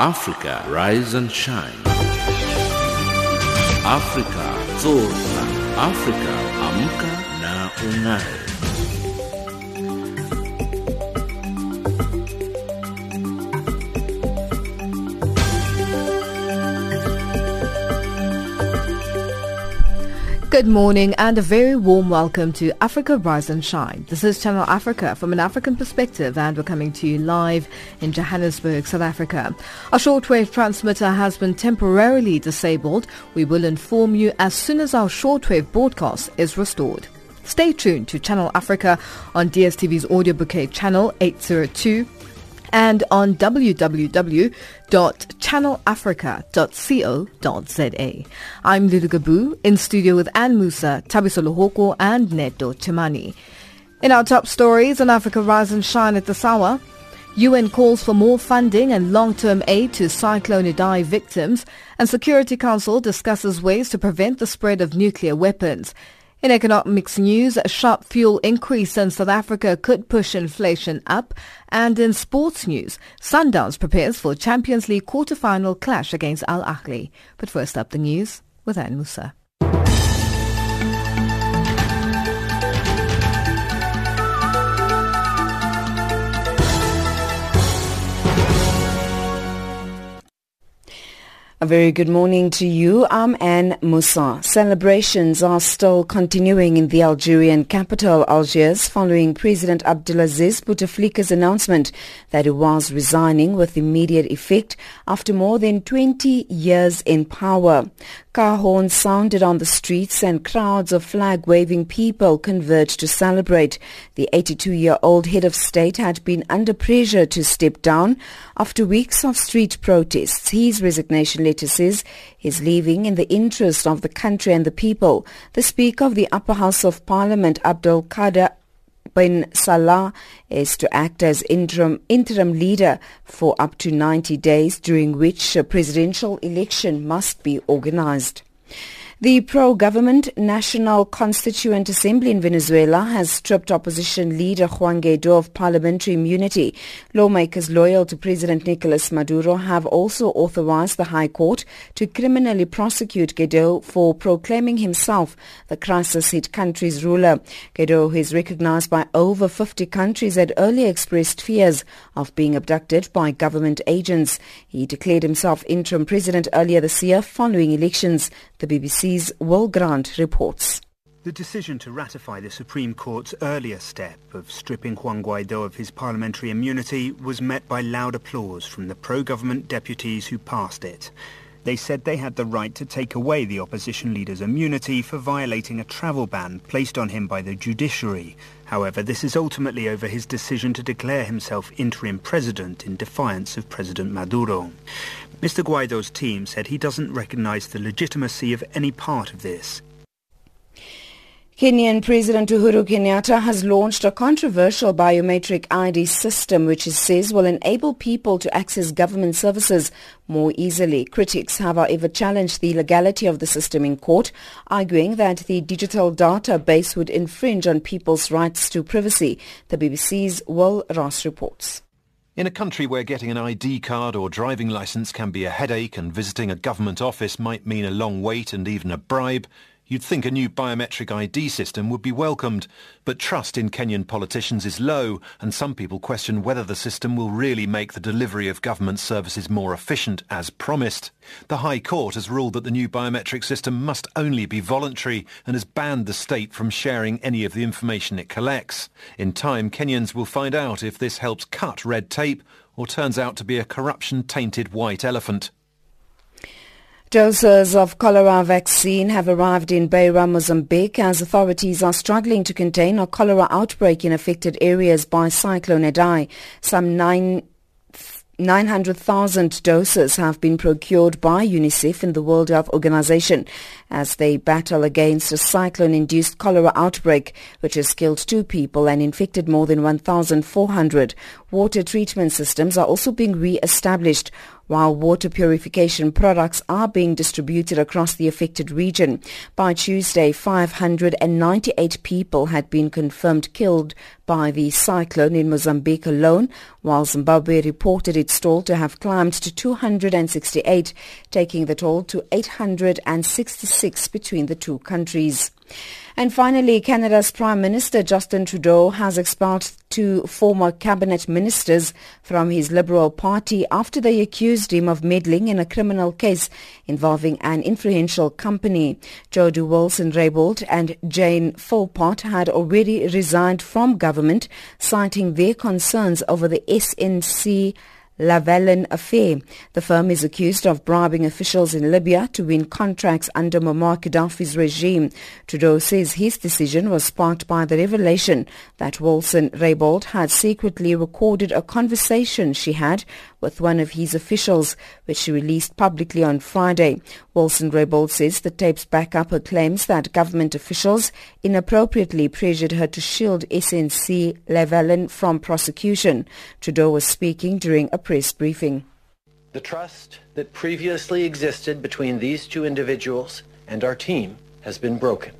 Africa, rise and shine. Africa, zorka. Africa, amka na ungae. Good morning and a very warm welcome to Africa Rise and Shine. This is Channel Africa from an African perspective and we're coming to you live in Johannesburg, South Africa. Our shortwave transmitter has been temporarily disabled. We will inform you as soon as our shortwave broadcast is restored. Stay tuned to Channel Africa on DSTV's audio bouquet channel 802 and on www.channelafrica.co.za. I'm Lulu Gabu in studio with Ann Musa, Tabiso Lohoko and Neto Chimani. In our top stories on Africa Rise and Shine at this hour, UN calls for more funding and long-term aid to Cyclone Idai victims and Security Council discusses ways to prevent the spread of nuclear weapons. In economics news, a sharp fuel increase in South Africa could push inflation up. And in sports news, Sundowns prepares for Champions League quarter-final clash against Al Ahly. But first up the news with Ann Musa. A very good morning to you. I'm Ann Musa. Celebrations are still continuing in the Algerian capital, Algiers, following President Abdelaziz Bouteflika's announcement that he was resigning with immediate effect after more than 20 years in power. Car horns sounded on the streets and crowds of flag-waving people converged to celebrate. The 82-year-old head of state had been under pressure to step down after weeks of street protests. His resignation letter says he's leaving in the interest of the country and the people. The Speaker of the Upper House of Parliament, Abdul Qadir bin Salah is to act as interim, interim leader for up to 90 days during which a presidential election must be organized. The pro-government National Constituent Assembly in Venezuela has stripped opposition leader Juan Guaido of parliamentary immunity. Lawmakers loyal to President Nicolas Maduro have also authorized the High Court to criminally prosecute Guaido for proclaiming himself the crisis-hit country's ruler. Guaido, who is recognized by over 50 countries, had earlier expressed fears of being abducted by government agents. He declared himself interim president earlier this year following elections. The BBC's Will Grant reports. The decision to ratify the Supreme Court's earlier step of stripping Juan Guaido of his parliamentary immunity was met by loud applause from the pro-government deputies who passed it. They said they had the right to take away the opposition leader's immunity for violating a travel ban placed on him by the judiciary. However, this is ultimately over his decision to declare himself interim president in defiance of President Maduro. Mr. Guaido's team said he doesn't recognize the legitimacy of any part of this. Kenyan President Uhuru Kenyatta has launched a controversial biometric ID system which he says will enable people to access government services more easily. Critics have however challenged the legality of the system in court, arguing that the digital database would infringe on people's rights to privacy. The BBC's Will Ross reports. In a country where getting an ID card or driving licence can be a headache and visiting a government office might mean a long wait and even a bribe, You'd think a new biometric ID system would be welcomed, but trust in Kenyan politicians is low, and some people question whether the system will really make the delivery of government services more efficient as promised. The High Court has ruled that the new biometric system must only be voluntary and has banned the state from sharing any of the information it collects. In time, Kenyans will find out if this helps cut red tape or turns out to be a corruption-tainted white elephant. Doses of cholera vaccine have arrived in Beira, Mozambique, as authorities are struggling to contain a cholera outbreak in affected areas by Cyclone Idai. Some nine 900,000 doses have been procured by UNICEF and the World Health Organization as they battle against a cyclone-induced cholera outbreak which has killed two people and infected more than 1,400. Water treatment systems are also being re-established while water purification products are being distributed across the affected region. By Tuesday, 598 people had been confirmed killed by the cyclone in Mozambique alone, while Zimbabwe reported its toll to have climbed to 268, taking the toll to 866 between the two countries. And finally, Canada's Prime Minister Justin Trudeau has expelled two former cabinet ministers from his Liberal Party after they accused him of meddling in a criminal case involving an influential company. Jody Wilson-Raybould and Jane Philpott had already resigned from government, citing their concerns over the SNC Lavalin affair. The firm is accused of bribing officials in Libya to win contracts under Muammar Gaddafi's regime. Trudeau says his decision was sparked by the revelation that Wilson Raybould had secretly recorded a conversation she had with one of his officials, which she released publicly on Friday. Wilson Raybould says the tapes back up her claims that government officials inappropriately pressured her to shield SNC Lavalin from prosecution. Trudeau was speaking during a press briefing. The trust that previously existed between these two individuals and our team has been broken.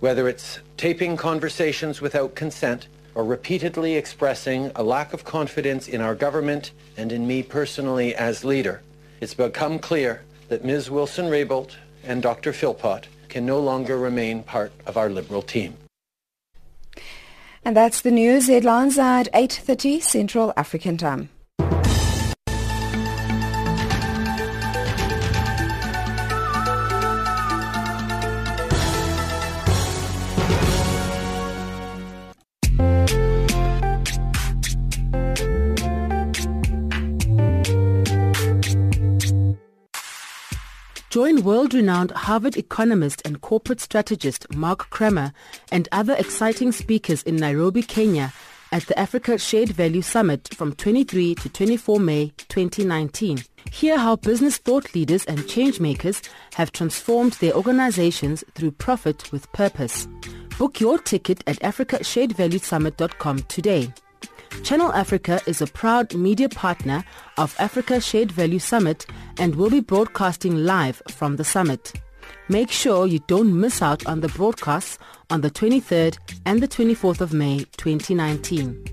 Whether it's taping conversations without consent or repeatedly expressing a lack of confidence in our government and in me personally as leader, it's become clear that Ms. Wilson-Raybould and Dr. Philpott can no longer remain part of our Liberal team. And that's the news headlines at 8.30 Central African Time. World-renowned Harvard economist and corporate strategist Mark Kramer and other exciting speakers in Nairobi, Kenya at the Africa Shared Value Summit from 23 to 24 May 2019. Hear how business thought leaders and changemakers have transformed their organizations through profit with purpose. Book your ticket at africasharedvaluesummit.com today. Channel Africa is a proud media partner of Africa Shared Value Summit and will be broadcasting live from the summit. Make sure you don't miss out on the broadcasts on the 23rd and the 24th of May 2019.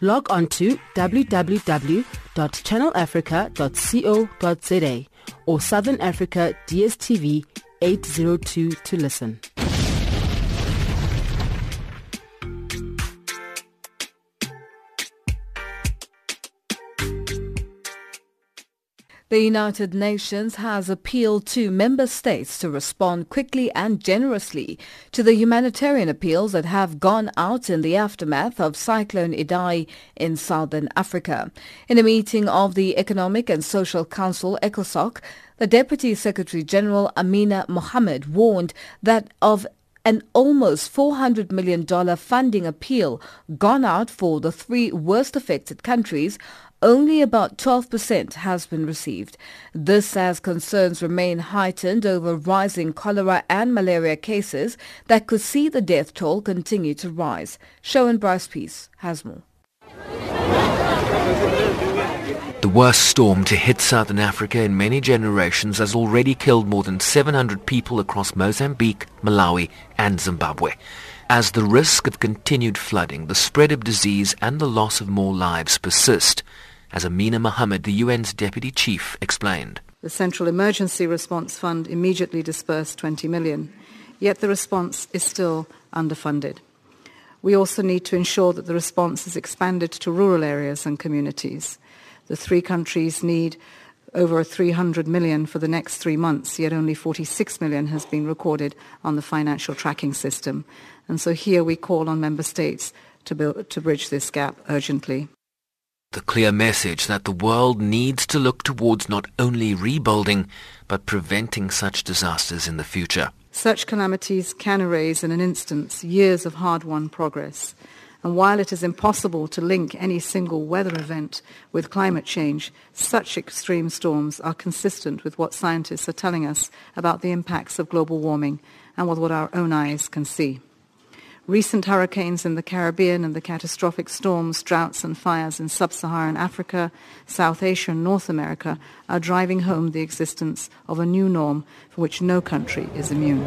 Log on to www.channelafrica.co.za or Southern Africa DSTV 802 to listen. The United Nations has appealed to member states to respond quickly and generously to the humanitarian appeals that have gone out in the aftermath of Cyclone Idai in southern Africa. In a meeting of the Economic and Social Council, ECOSOC, the Deputy Secretary General Amina Mohammed warned that of an almost $400 million funding appeal gone out for the three worst affected countries, only about 12% has been received. This as concerns remain heightened over rising cholera and malaria cases that could see the death toll continue to rise. Sherwin Bryce Pease has more. The worst storm to hit southern Africa in many generations has already killed more than 700 people across Mozambique, Malawi and Zimbabwe. As the risk of continued flooding, the spread of disease and the loss of more lives persist, as Amina Mohammed, the UN's deputy chief, explained. The Central Emergency Response Fund immediately disbursed 20 million, yet the response is still underfunded. We also need to ensure that the response is expanded to rural areas and communities. The three countries need over 300 million for the next three months, yet only 46 million has been recorded on the financial tracking system. And so here we call on member states to, build, to bridge this gap urgently. The clear message that the world needs to look towards not only rebuilding, but preventing such disasters in the future. Such calamities can erase in an instant years of hard-won progress. And while it is impossible to link any single weather event with climate change, such extreme storms are consistent with what scientists are telling us about the impacts of global warming and with what our own eyes can see. Recent hurricanes in the Caribbean and the catastrophic storms, droughts and fires in sub-Saharan Africa, South Asia and North America are driving home the existence of a new norm for which no country is immune.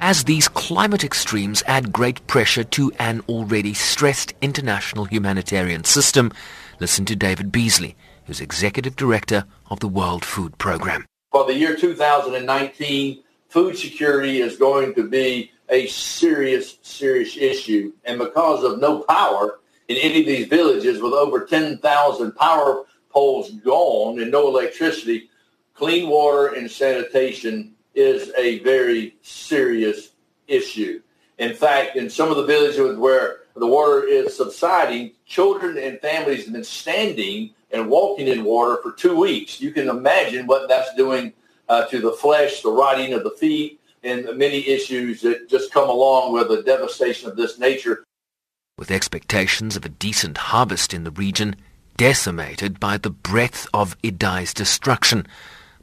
As these climate extremes add great pressure to an already stressed international humanitarian system, listen to David Beasley, who's Executive Director of the World Food Programme. For the year 2019, food security is going to be a serious, serious issue. And because of no power in any of these villages with over 10,000 power poles gone and no electricity, clean water and sanitation is a very serious issue. In fact, in some of the villages where the water is subsiding, children and families have been standing and walking in water for two weeks. You can imagine what that's doing uh, to the flesh, the rotting of the feet, and the many issues that just come along with the devastation of this nature. With expectations of a decent harvest in the region decimated by the breadth of Idai's destruction,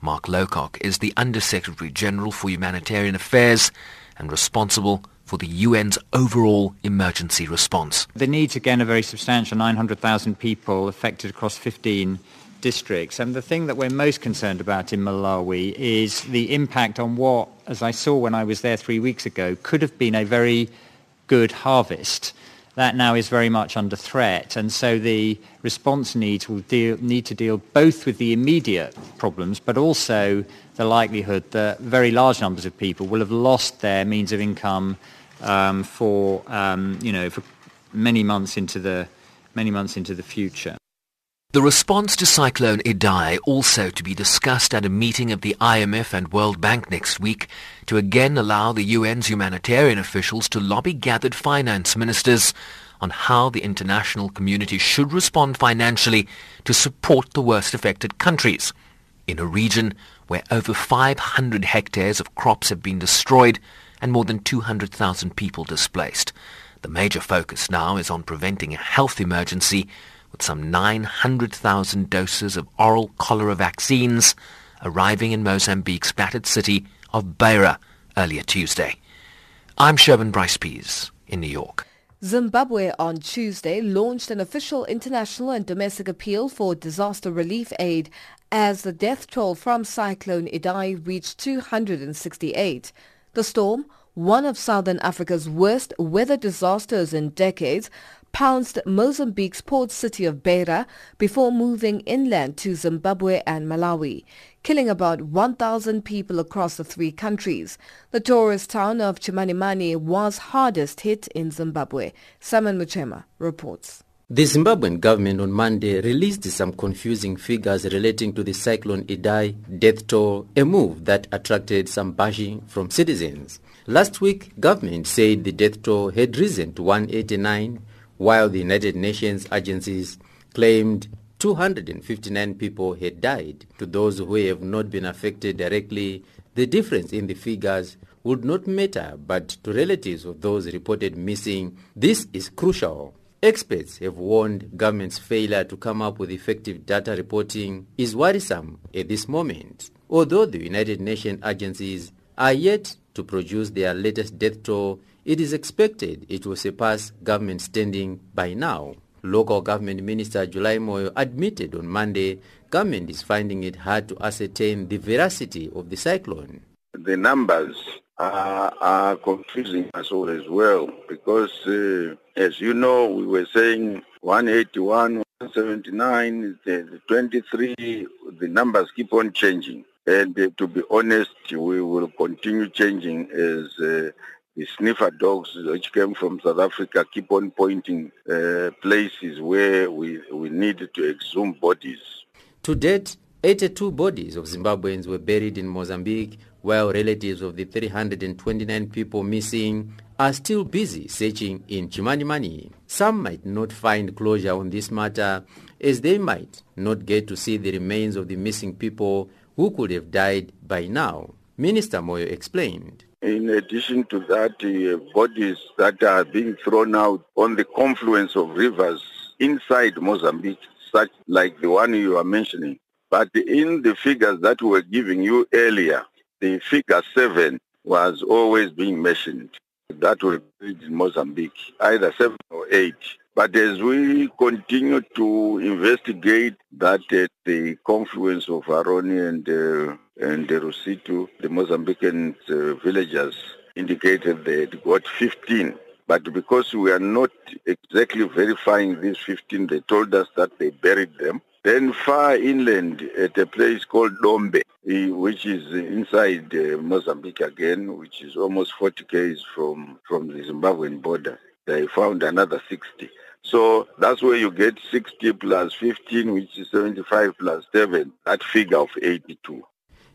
Mark Lowcock is the Undersecretary General for Humanitarian Affairs and responsible for the UN's overall emergency response. The needs, again, are very substantial, 900,000 people affected across 15 districts. And the thing that we're most concerned about in Malawi is the impact on what, as I saw when I was there three weeks ago, could have been a very good harvest. That now is very much under threat. And so the response needs will deal, need to deal both with the immediate problems, but also the likelihood that very large numbers of people will have lost their means of income um, for, um, you know, for many months into the, many months into the future. The response to Cyclone Idai also to be discussed at a meeting of the IMF and World Bank next week to again allow the UN's humanitarian officials to lobby gathered finance ministers on how the international community should respond financially to support the worst affected countries in a region where over 500 hectares of crops have been destroyed and more than 200,000 people displaced. The major focus now is on preventing a health emergency with some 900,000 doses of oral cholera vaccines arriving in Mozambique's battered city of Beira earlier Tuesday. I'm Sherwin Bryce Pease in New York. Zimbabwe on Tuesday launched an official international and domestic appeal for disaster relief aid as the death toll from Cyclone Idai reached 268. The storm, one of southern Africa's worst weather disasters in decades, pounced Mozambique's port city of Beira before moving inland to Zimbabwe and Malawi, killing about 1,000 people across the three countries. The tourist town of Chimanimani was hardest hit in Zimbabwe. Simon Muchemwa reports. The Zimbabwean government on Monday released some confusing figures relating to the cyclone Idai death toll, a move that attracted some bashing from citizens. Last week, government said the death toll had risen to 189 while the United Nations agencies claimed 259 people had died. To those who have not been affected directly, the difference in the figures would not matter, but to relatives of those reported missing, this is crucial. Experts have warned government's failure to come up with effective data reporting is worrisome at this moment. Although the United Nations agencies are yet to produce their latest death toll it is expected it will surpass government standing by now. Local government minister July Moyo admitted on Monday government is finding it hard to ascertain the veracity of the cyclone. The numbers are, are confusing us all as well because, uh, as you know, we were saying 181, 179, the, the 23, the numbers keep on changing. And uh, to be honest, we will continue changing as uh, the sniffer dogs which came from South Africa keep on pointing uh, places where we, we need to exhume bodies. To date, 82 bodies of Zimbabweans were buried in Mozambique, while relatives of the 329 people missing are still busy searching in Chimanimani. Some might not find closure on this matter as they might not get to see the remains of the missing people who could have died by now. Minister Moyo explained. In addition to that, uh, bodies that are being thrown out on the confluence of rivers inside Mozambique, such like the one you are mentioning. But in the figures that we were giving you earlier, the figure seven was always being mentioned. that buried in Mozambique, either seven or eight. But as we continue to investigate that uh, the confluence of Haroni and uh, and Rusitu, the Mozambican uh, villagers indicated they got 15. But because we are not exactly verifying these 15, they told us that they buried them. Then far inland at a place called Dombe, which is inside uh, Mozambique again, which is almost 40 k's from, from the Zimbabwean border, they found another 60. So that's where you get 60 plus 15, which is 75 plus 7, that figure of 82.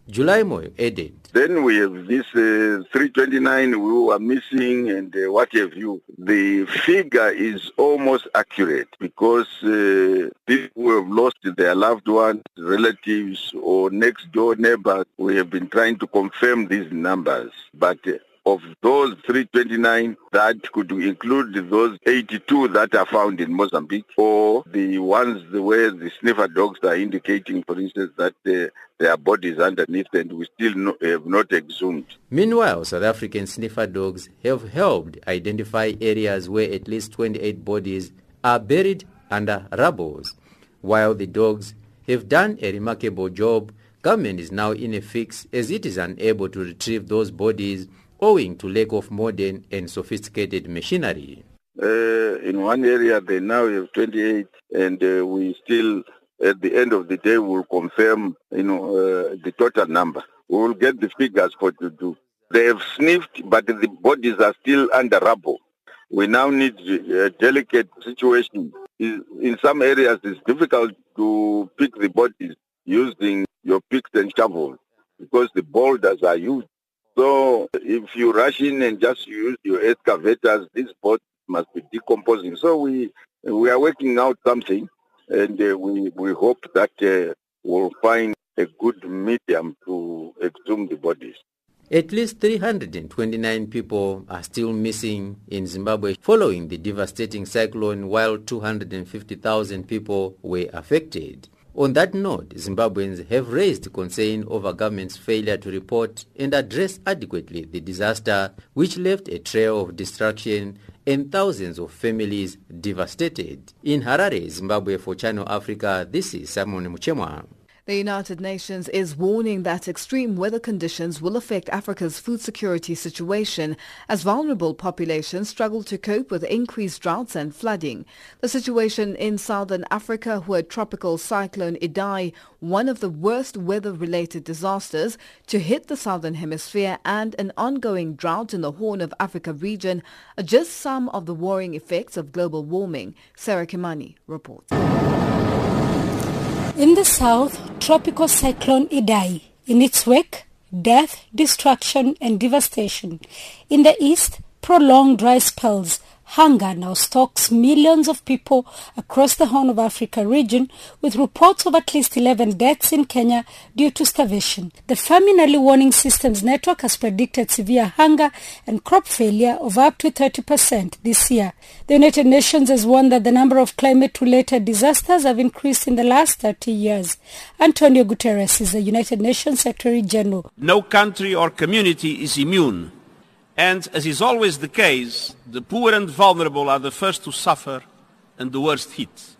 July Moyo added. Then we have this uh, 329 who were missing and uh, what have you. The figure is almost accurate because uh, people who have lost their loved ones, relatives or next door neighbors, we have been trying to confirm these numbers. But uh, of those 329 that could include those 82 that are found in Mozambique or the ones where the sniffer dogs are indicating, for instance, that uh, their bodies underneath and we still no, have not exhumed. Meanwhile, South African sniffer dogs have helped identify areas where at least 28 bodies are buried under rubble. While the dogs have done a remarkable job, government is now in a fix as it is unable to retrieve those bodies owing to lack of modern and sophisticated machinery. Uh, in one area, they now have 28, and uh, we still, at the end of the day, will confirm, you know, uh, the total number. We will get the figures for to do. They have sniffed, but the bodies are still under rubble. We now need a delicate situation. In some areas, it's difficult to pick the bodies using your picks and shovels because the boulders are huge. So if you rush in and just use your excavators, this boat must be decomposing. So we we are working out something, and uh, we we hope that uh, we'll find a good medium to exhume the bodies. At least 329 people are still missing in Zimbabwe following the devastating cyclone, while 250,000 people were affected. On that note, Zimbabweans have raised concern over government's failure to report and address adequately the disaster which left a trail of destruction and thousands of families devastated. In Harare, Zimbabwe for Channel Africa, this is Simon Muchemwa. The United Nations is warning that extreme weather conditions will affect Africa's food security situation as vulnerable populations struggle to cope with increased droughts and flooding. The situation in southern Africa where tropical cyclone Idai, one of the worst weather-related disasters to hit the southern hemisphere and an ongoing drought in the Horn of Africa region are just some of the worrying effects of global warming. Sarah Kimani reports. In the south, tropical cyclone Idai. In its wake, death, destruction and devastation. In the east, prolonged dry spells Hunger now stalks millions of people across the Horn of Africa region with reports of at least 11 deaths in Kenya due to starvation. The Famine Early Warning Systems Network has predicted severe hunger and crop failure of up to 30% this year. The United Nations has warned that the number of climate-related disasters have increased in the last 30 years. Antonio Guterres is the United Nations Secretary General. No country or community is immune and, as is always the case, the poor and vulnerable are the first to suffer and the worst hit.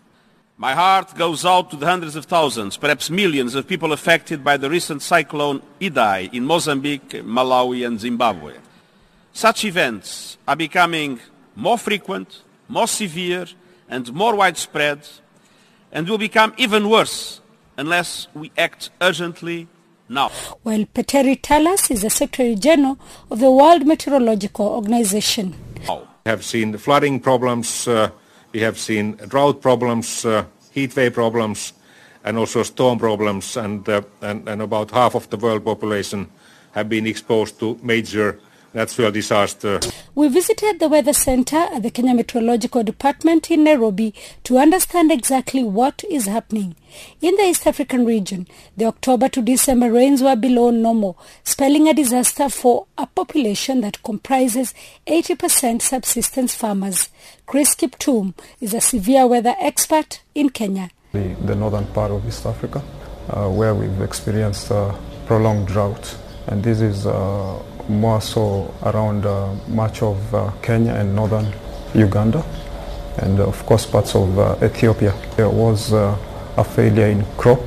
My heart goes out to the hundreds of thousands, perhaps millions of people affected by the recent cyclone Idai in Mozambique, Malawi and Zimbabwe. Such events are becoming more frequent, more severe and more widespread and will become even worse unless we act urgently now. While Petteri Taalas is the Secretary General of the World Meteorological Organization. We have seen the flooding problems, uh, we have seen drought problems, uh, heat wave problems, and also storm problems, and, uh, and, and about half of the world population have been exposed to major natural disaster. We visited the weather center at the Kenya Meteorological Department in Nairobi to understand exactly what is happening. In the East African region, the October to December rains were below normal, spelling a disaster for a population that comprises 80% subsistence farmers. Chris Kiptum is a severe weather expert in Kenya. The, the northern part of East Africa, uh, where we've experienced uh, prolonged drought and this is uh, more so around uh, much of uh, Kenya and northern Uganda, and of course parts of uh, Ethiopia. There was a failure in crop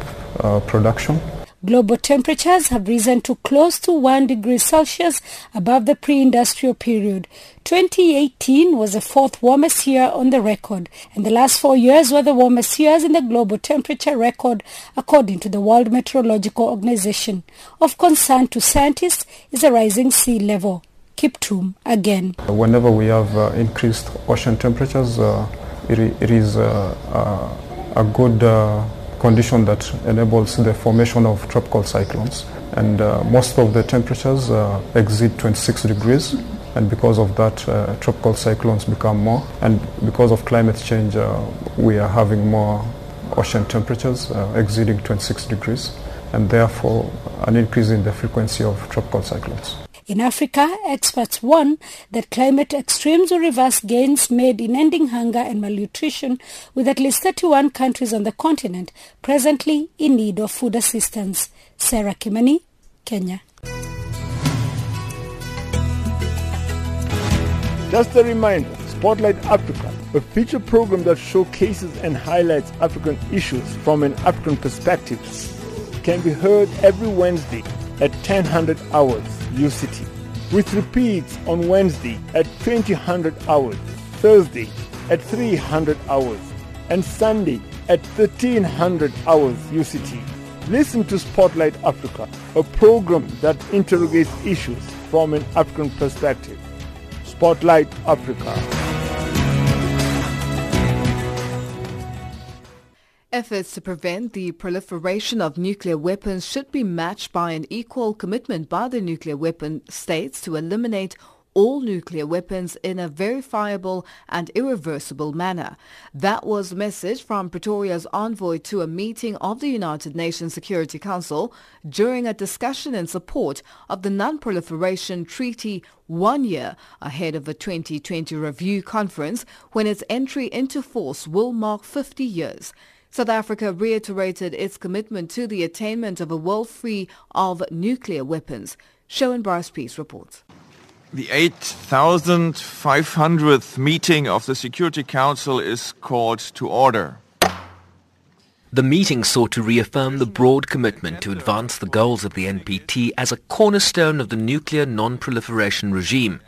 production. Global temperatures have risen to close to 1 degree Celsius above the pre-industrial period. 2018 was the fourth warmest year on the record, and the last four years were the warmest years in the global temperature record, according to the World Meteorological Organization. Of concern to scientists is a rising sea level. Kiptum again. Whenever we have uh, increased ocean temperatures, uh, it, it is uh, uh a good uh, condition that enables the formation of tropical cyclones. And uh, most of the temperatures uh, exceed 26 degrees. And because of that, uh, tropical cyclones become more. And because of climate change, uh, we are having more ocean temperatures exceeding 26 degrees. And therefore, an increase in the frequency of tropical cyclones. In Africa, experts warn that climate extremes will reverse gains made in ending hunger and malnutrition, with at least 31 countries on the continent presently in need of food assistance. Sarah Kimani, Kenya. Just a reminder, Spotlight Africa, a feature program that showcases and highlights African issues from an African perspective, can be heard every Wednesday at 1000 hours UCT, with repeats on Wednesday at 2000 hours, Thursday at 300 hours, and Sunday at 1300 hours UCT. Listen to Spotlight Africa, a program that interrogates issues from an African perspective. Spotlight Africa. Efforts to prevent the proliferation of nuclear weapons should be matched by an equal commitment by the nuclear weapon states to eliminate all nuclear weapons in a verifiable and irreversible manner. That was a message from Pretoria's envoy to a meeting of the United Nations Security Council during a discussion in support of the Non-Proliferation Treaty one year ahead of the 2020 review conference when its entry into force will mark 50 years. South Africa reiterated its commitment to the attainment of a world free of nuclear weapons. Sherwin Bryce-Pease reports. The 8,500th meeting of the Security Council is called to order. The meeting sought to reaffirm the broad commitment to advance the goals of the NPT as a cornerstone of the nuclear non-proliferation regime.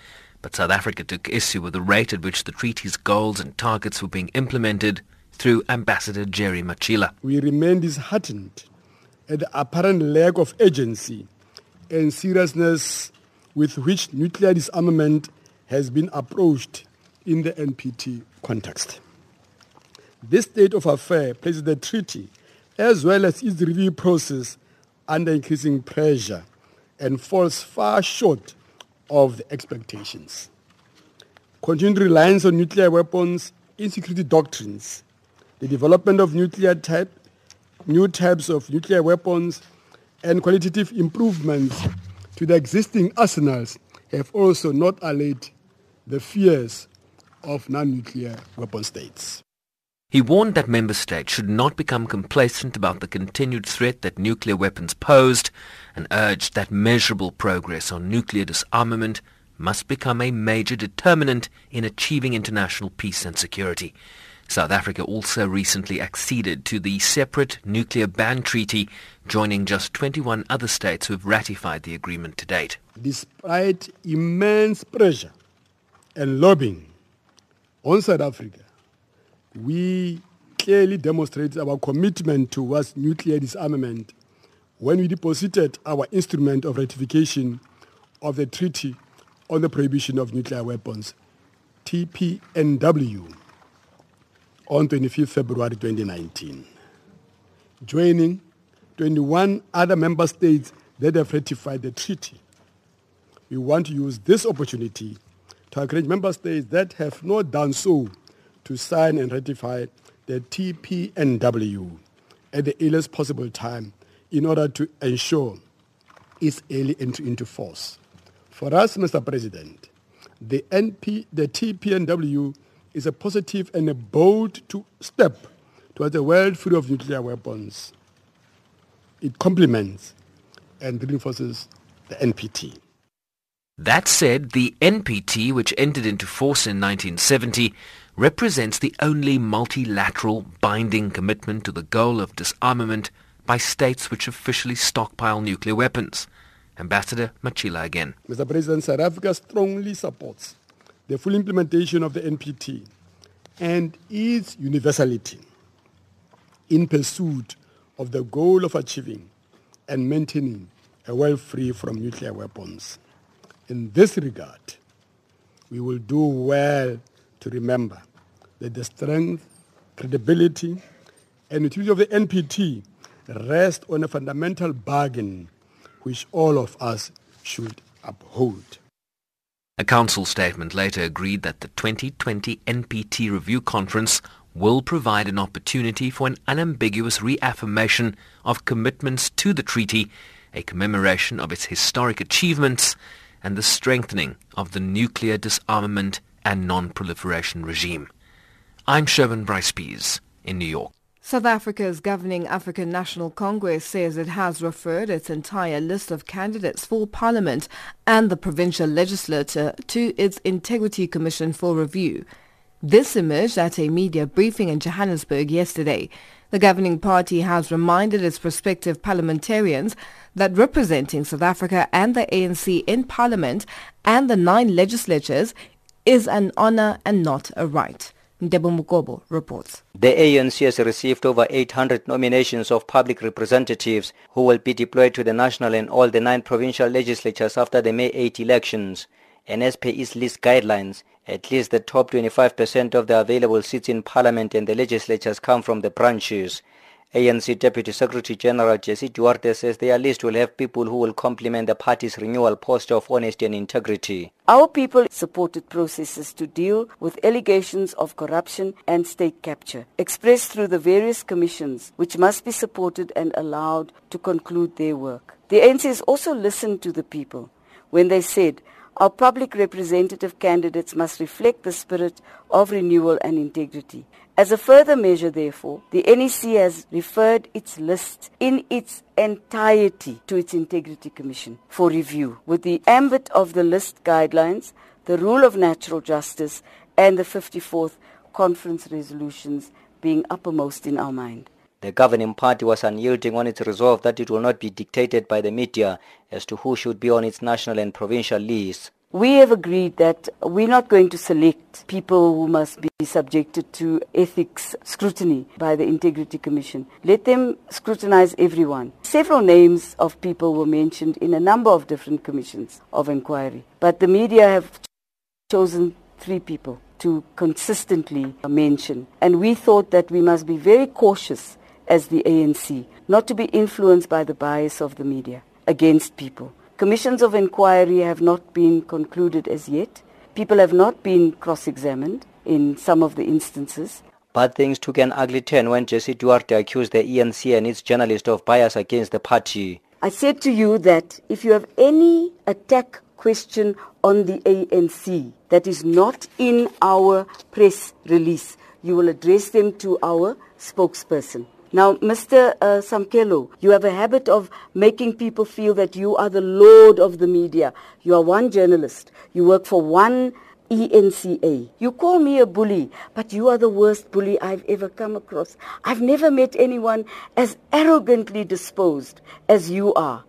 But South Africa took issue with the rate at which the treaty's goals and targets were being implemented through Ambassador Jerry Matjila. We remain disheartened at the apparent lack of urgency and seriousness with which nuclear disarmament has been approached in the NPT context. This state of affairs places the treaty as well as its review process under increasing pressure and falls far short of the expectations. Continued reliance on nuclear weapons, insecurity doctrines, the development of nuclear type, new types of nuclear weapons, and qualitative improvements to the existing arsenals have also not allayed the fears of non-nuclear weapon states. He warned that member states should not become complacent about the continued threat that nuclear weapons posed and urged that measurable progress on nuclear disarmament must become a major determinant in achieving international peace and security. South Africa also recently acceded to the separate nuclear ban treaty, joining just 21 other states who have ratified the agreement to date. Despite immense pressure and lobbying on South Africa, we clearly demonstrated our commitment towards nuclear disarmament when we deposited our instrument of ratification of the Treaty on the Prohibition of Nuclear Weapons, TPNW on 25 February 2019, joining 21 other member states that have ratified the treaty. We want to use this opportunity to encourage member states that have not done so to sign and ratify the TPNW at the earliest possible time in order to ensure its early entry into force. For us, Mr. President, the, NP, the TPNW is a positive and a bold to step towards a world free of nuclear weapons. It complements and reinforces the NPT. That said, the NPT, which entered into force in 1970, represents the only multilateral binding commitment to the goal of disarmament by states which officially stockpile nuclear weapons. Ambassador Matjila again. Mr. President, South Africa strongly supports the full implementation of the NPT and its universality in pursuit of the goal of achieving and maintaining a world free from nuclear weapons. In this regard, we will do well to remember that the strength, credibility, and utility of the NPT rest on a fundamental bargain which all of us should uphold. A council statement later agreed that the 2020 NPT review conference will provide an opportunity for an unambiguous reaffirmation of commitments to the treaty, a commemoration of its historic achievements, and the strengthening of the nuclear disarmament and non-proliferation regime. I'm Sherwin Bryce Pease in New York. South Africa's governing African National Congress says it has referred its entire list of candidates for parliament and the provincial legislature to its Integrity Commission for review. This emerged at a media briefing in Johannesburg yesterday. The governing party has reminded its prospective parliamentarians that representing South Africa and the ANC in parliament and the nine legislatures is an honor and not a right. Ndebo Mukobo reports. The ANC has received over 800 nominations of public representatives who will be deployed to the national and all the nine provincial legislatures after the May 8 elections. Its list guidelines, at least the top 25% of the available seats in parliament and the legislatures come from the branches. ANC Deputy Secretary General Jesse Duarte says their list will have people who will complement the party's renewal posture of honesty and integrity. Our people supported processes to deal with allegations of corruption and state capture, expressed through the various commissions, which must be supported and allowed to conclude their work. The ANC has also listened to the people when they said, our public representative candidates must reflect the spirit of renewal and integrity. As a further measure, therefore, the NEC has referred its list in its entirety to its Integrity Commission for review, with the ambit of the list guidelines, the rule of natural justice, and the 54th conference resolutions being uppermost in our mind. The governing party was unyielding on its resolve that it will not be dictated by the media as to who should be on its national and provincial lists. We have agreed that we're not going to select people who must be subjected to ethics scrutiny by the Integrity Commission. Let them scrutinize everyone. Several names of people were mentioned in a number of different commissions of inquiry, but the media have chosen three people to consistently mention. And we thought that we must be very cautious as the ANC, not to be influenced by the bias of the media against people. Commissions of inquiry have not been concluded as yet. People have not been cross-examined in some of the instances. But things took an ugly turn when Jesse Duarte accused the ENC and its journalist of bias against the party. I said to you that if you have any attack question on the ANC that is not in our press release, you will address them to our spokesperson. Now, Mr. Uh, Samkelo, you have a habit of making people feel that you are the lord of the media. You are one journalist. You work for one ENCA. You call me a bully, but you are the worst bully I've ever come across. I've never met anyone as arrogantly disposed as you are.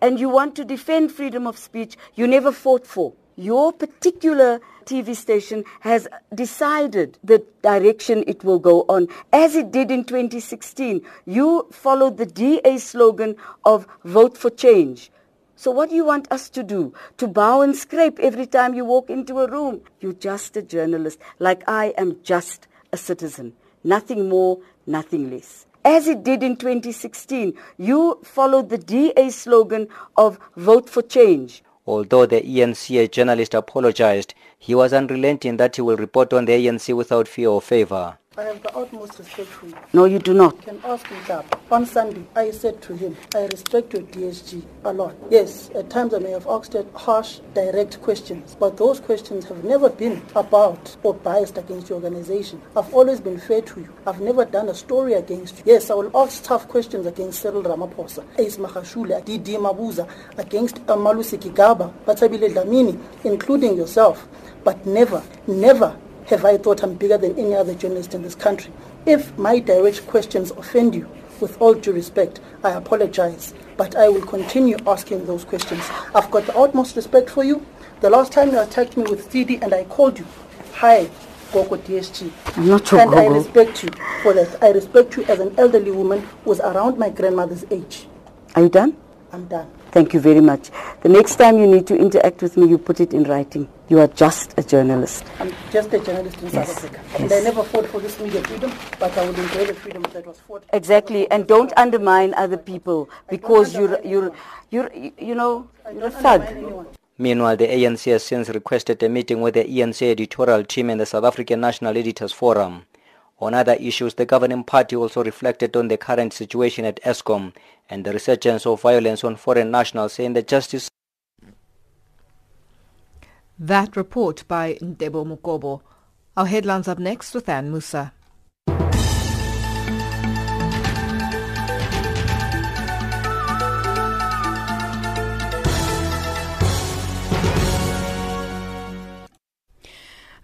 And you want to defend freedom of speech you never fought for. Your particular TV station has decided the direction it will go on, as it did in 2016. You followed the DA slogan of vote for change. So what do you want us to do? To bow and scrape every time you walk into a room? You're just a journalist, like I am just a citizen. Nothing more, nothing less. As it did in 2016, you followed the DA slogan of vote for change. Although the ENCA journalist apologized, he was unrelenting that he will report on the ANC without fear or favor. I have the utmost respect for you. No, you do not. You can ask him that. On Sunday, I said to him, I respect your DSG a lot. Yes, at times I may have asked harsh, direct questions, but those questions have never been about or biased against your organization. I've always been fair to you. I've never done a story against you. Yes, I will ask tough questions against Cyril Ramaphosa, Ace Magashule, Didi Mabuza, against Amalusi Gigaba, Bathabile Dlamini, including yourself, but never, never have I thought I'm bigger than any other journalist in this country. If my direct questions offend you, with all due respect, I apologize, but I will continue asking those questions. I've got the utmost respect for you. The last time you attacked me with CD and I called you, hi, Gogo DSG. I'm not your And. I respect you for that. I respect you as an elderly woman who's around my grandmother's age. Are you done? I'm done. Thank you very much. The next time you need to interact with me, you put it in writing. You are just a journalist. I'm just a journalist in Yes, South Africa. And I never fought for this media freedom, but I would enjoy the freedom that was fought. Exactly, and don't undermine other people because you're, you're, you're, you know, you're a thug. Meanwhile, the ANC has since requested a meeting with the ENC editorial team and the South African National Editors Forum. On other issues, the governing party also reflected on the current situation at Eskom and the resurgence of violence on foreign nationals, saying that justice That report by Ndebo Mukobo. Our headlines up next with Ann Musa.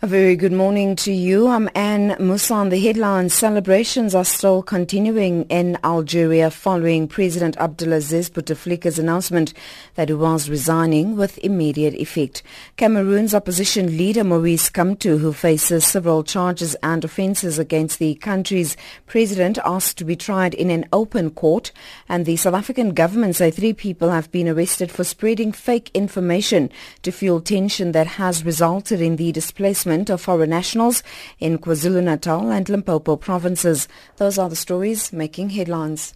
A very good morning to you. I'm Ann Musa on the headlines. Celebrations are still continuing in Algeria following President Abdelaziz Bouteflika's announcement that he was resigning with immediate effect. Cameroon's opposition leader Maurice Kamto, who faces several charges and offences against the country's president, asked to be tried in an open court. And the South African government say three people have been arrested for spreading fake information to fuel tension that has resulted in the displacement of foreign nationals in KwaZulu-Natal and Limpopo provinces. Those are the stories making headlines.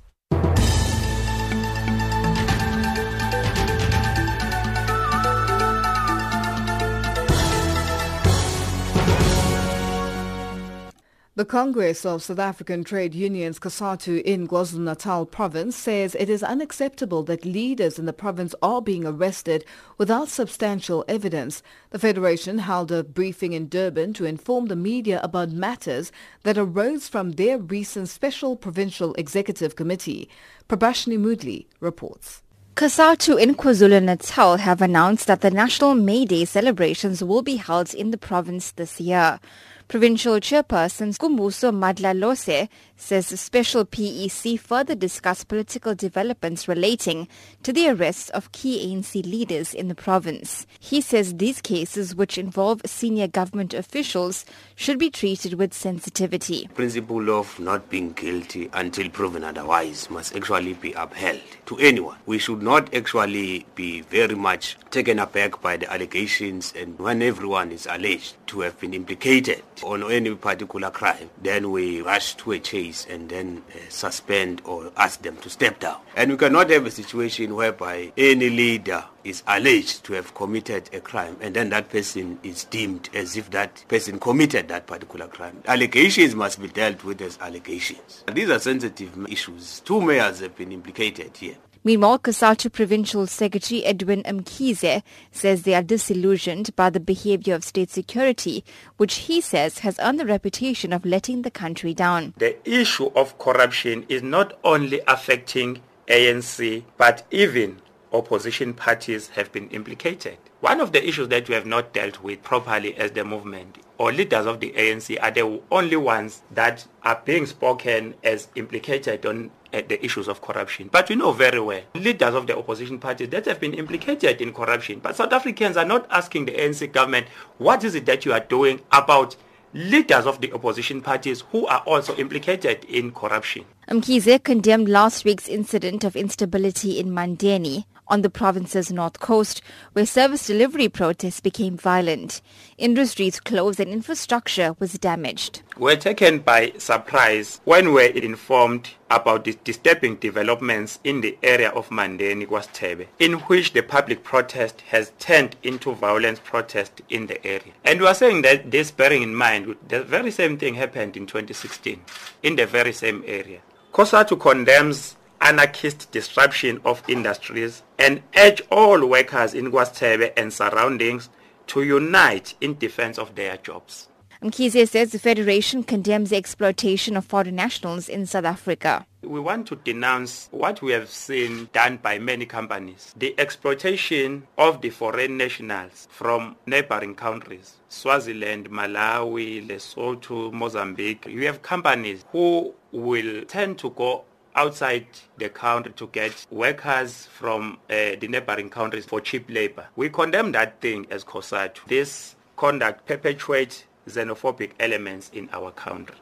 The Congress of South African Trade Unions COSATU in KwaZulu-Natal province says it is unacceptable that leaders in the province are being arrested without substantial evidence. The federation held a briefing in Durban to inform the media about matters that arose from their recent Special Provincial Executive Committee. Prabhashni Moodley reports. COSATU in KwaZulu-Natal have announced that the National May Day celebrations will be held in the province this year. Provincial Chairperson Kumbuso Madlalose says the special PEC further discussed political developments relating to the arrests of key ANC leaders in the province. He says these cases, which involve senior government officials, should be treated with sensitivity. The principle of not being guilty until proven otherwise must actually be upheld to anyone. We should not actually be very much taken aback by the allegations and when everyone is alleged to have been implicated on any particular crime, then we rush to a chase and then uh, suspend or ask them to step down. And we cannot have a situation whereby any leader is alleged to have committed a crime and then that person is deemed as if that person committed that particular crime. Allegations must be dealt with as allegations. These are sensitive issues. Two mayors have been implicated here. Meanwhile, COSATU Provincial Secretary Edwin Mkhize says they are disillusioned by the behavior of state security, which he says has earned the reputation of letting the country down. The issue of corruption is not only affecting ANC, but even opposition parties have been implicated. One of the issues that we have not dealt with properly as the movement or leaders of the ANC are the only ones that are being spoken as implicated on uh, the issues of corruption. But we know very well leaders of the opposition parties that have been implicated in corruption. But South Africans are not asking the ANC government, what is it that you are doing about leaders of the opposition parties who are also implicated in corruption. Mkhize condemned last week's incident of instability in Mandeni on the province's north coast, where service delivery protests became violent. Industries closed and infrastructure was damaged. We're taken by surprise when we're informed about the disturbing developments in the area of Mandeni, KwaSithebe, in which the public protest has turned into violent protest in the area. And we are saying that this bearing in mind, the very same thing happened in 2016 in the very same area. COSATU condemns anarchist disruption of industries and urge all workers in KwaSithebe and surroundings to unite in defense of their jobs. Mkhize says the Federation condemns the exploitation of foreign nationals in South Africa. We want to denounce what we have seen done by many companies. The exploitation of the foreign nationals from neighboring countries, Swaziland, Malawi, Lesotho, Mozambique. You have companies who will tend to go outside the country to get workers from uh, the neighboring countries for cheap labor. We condemn that thing as COSATU. This conduct perpetuates xenophobic elements in our country.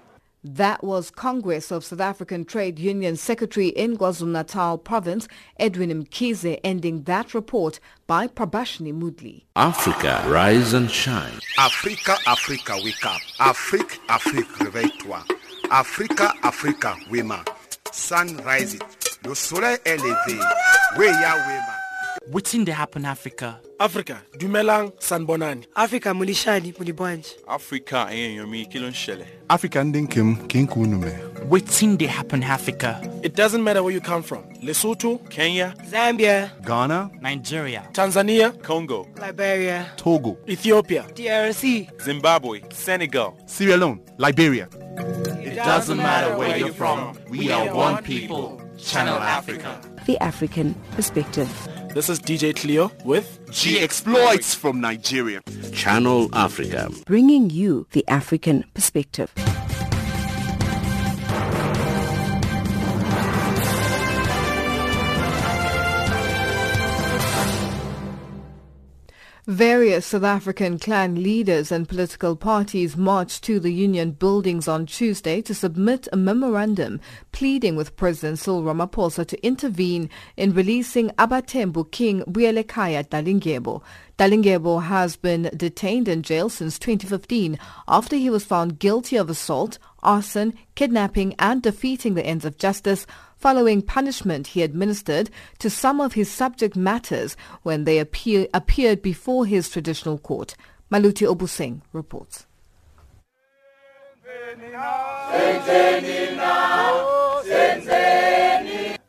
That was Congress of South African Trade Union Secretary in KwaZulu-Natal Province, Edwin Mkhize, ending that report by Prabashini Moodley. Africa, rise and shine. Africa, Africa, wake up. Afrique, Afrique, réveille-toi. Africa, Africa, wema. Sun rising. Le soleil est levé. Weya wema. Wetin dey happen Africa? Africa, dumelang sanbonani. Africa mulishani mulibwanji. Africa eh, enyomi kí ló ń? Africa ndị nke m ka nke unu mee. Wetin dey happen Africa? It doesn't matter where you come from. Lesotho, Kenya, Zambia, Ghana, Nigeria, Tanzania, Congo, Liberia, Togo, Ethiopia, DRC, Zimbabwe, Senegal, Sierra Leone, Liberia. It doesn't matter where you're from. We are one people. Channel Africa. The African Perspective. This is DJ Cleo with G exploits from Nigeria. Channel Africa. Bringing you the African perspective. Various South African clan leaders and political parties marched to the union buildings on Tuesday to submit a memorandum pleading with President Cyril Ramaphosa to intervene in releasing Abatembu King Buyelekhaya Dalindyebo. Dalindyebo has been detained in jail since 2015 after he was found guilty of assault, arson, kidnapping and defeating the ends of justice following punishment he administered to some of his subject matters when they appear, appeared before his traditional court. Maluti Obuseng reports.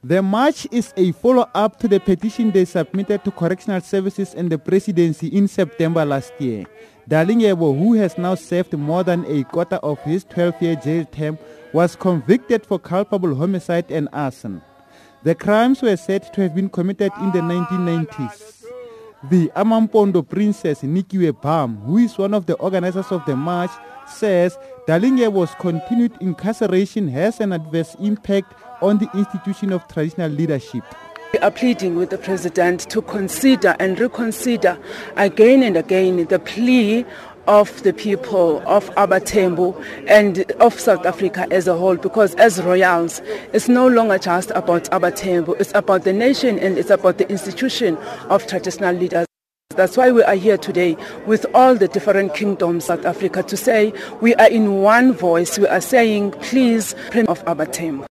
The march is a follow-up to the petition they submitted to correctional services and the presidency in September last year. Dalindyebo, who has now served more than a quarter of his 12-year jail term, was convicted for culpable homicide and arson. The crimes were said to have been committed in the 1990s. The Amampondo princess Nikiwe Bam, who is one of the organizers of the march, says Dalindyebo's continued incarceration has an adverse impact on the institution of traditional leadership. We are pleading with the President to consider and reconsider again and again the plea of the people of Abatembu and of South Africa as a whole because as royals it's no longer just about Abatembu it's about the nation and it's about the institution of traditional leaders. That's why we are here today with all the different kingdoms of South Africa to say we are in one voice. We are saying please of Abatembu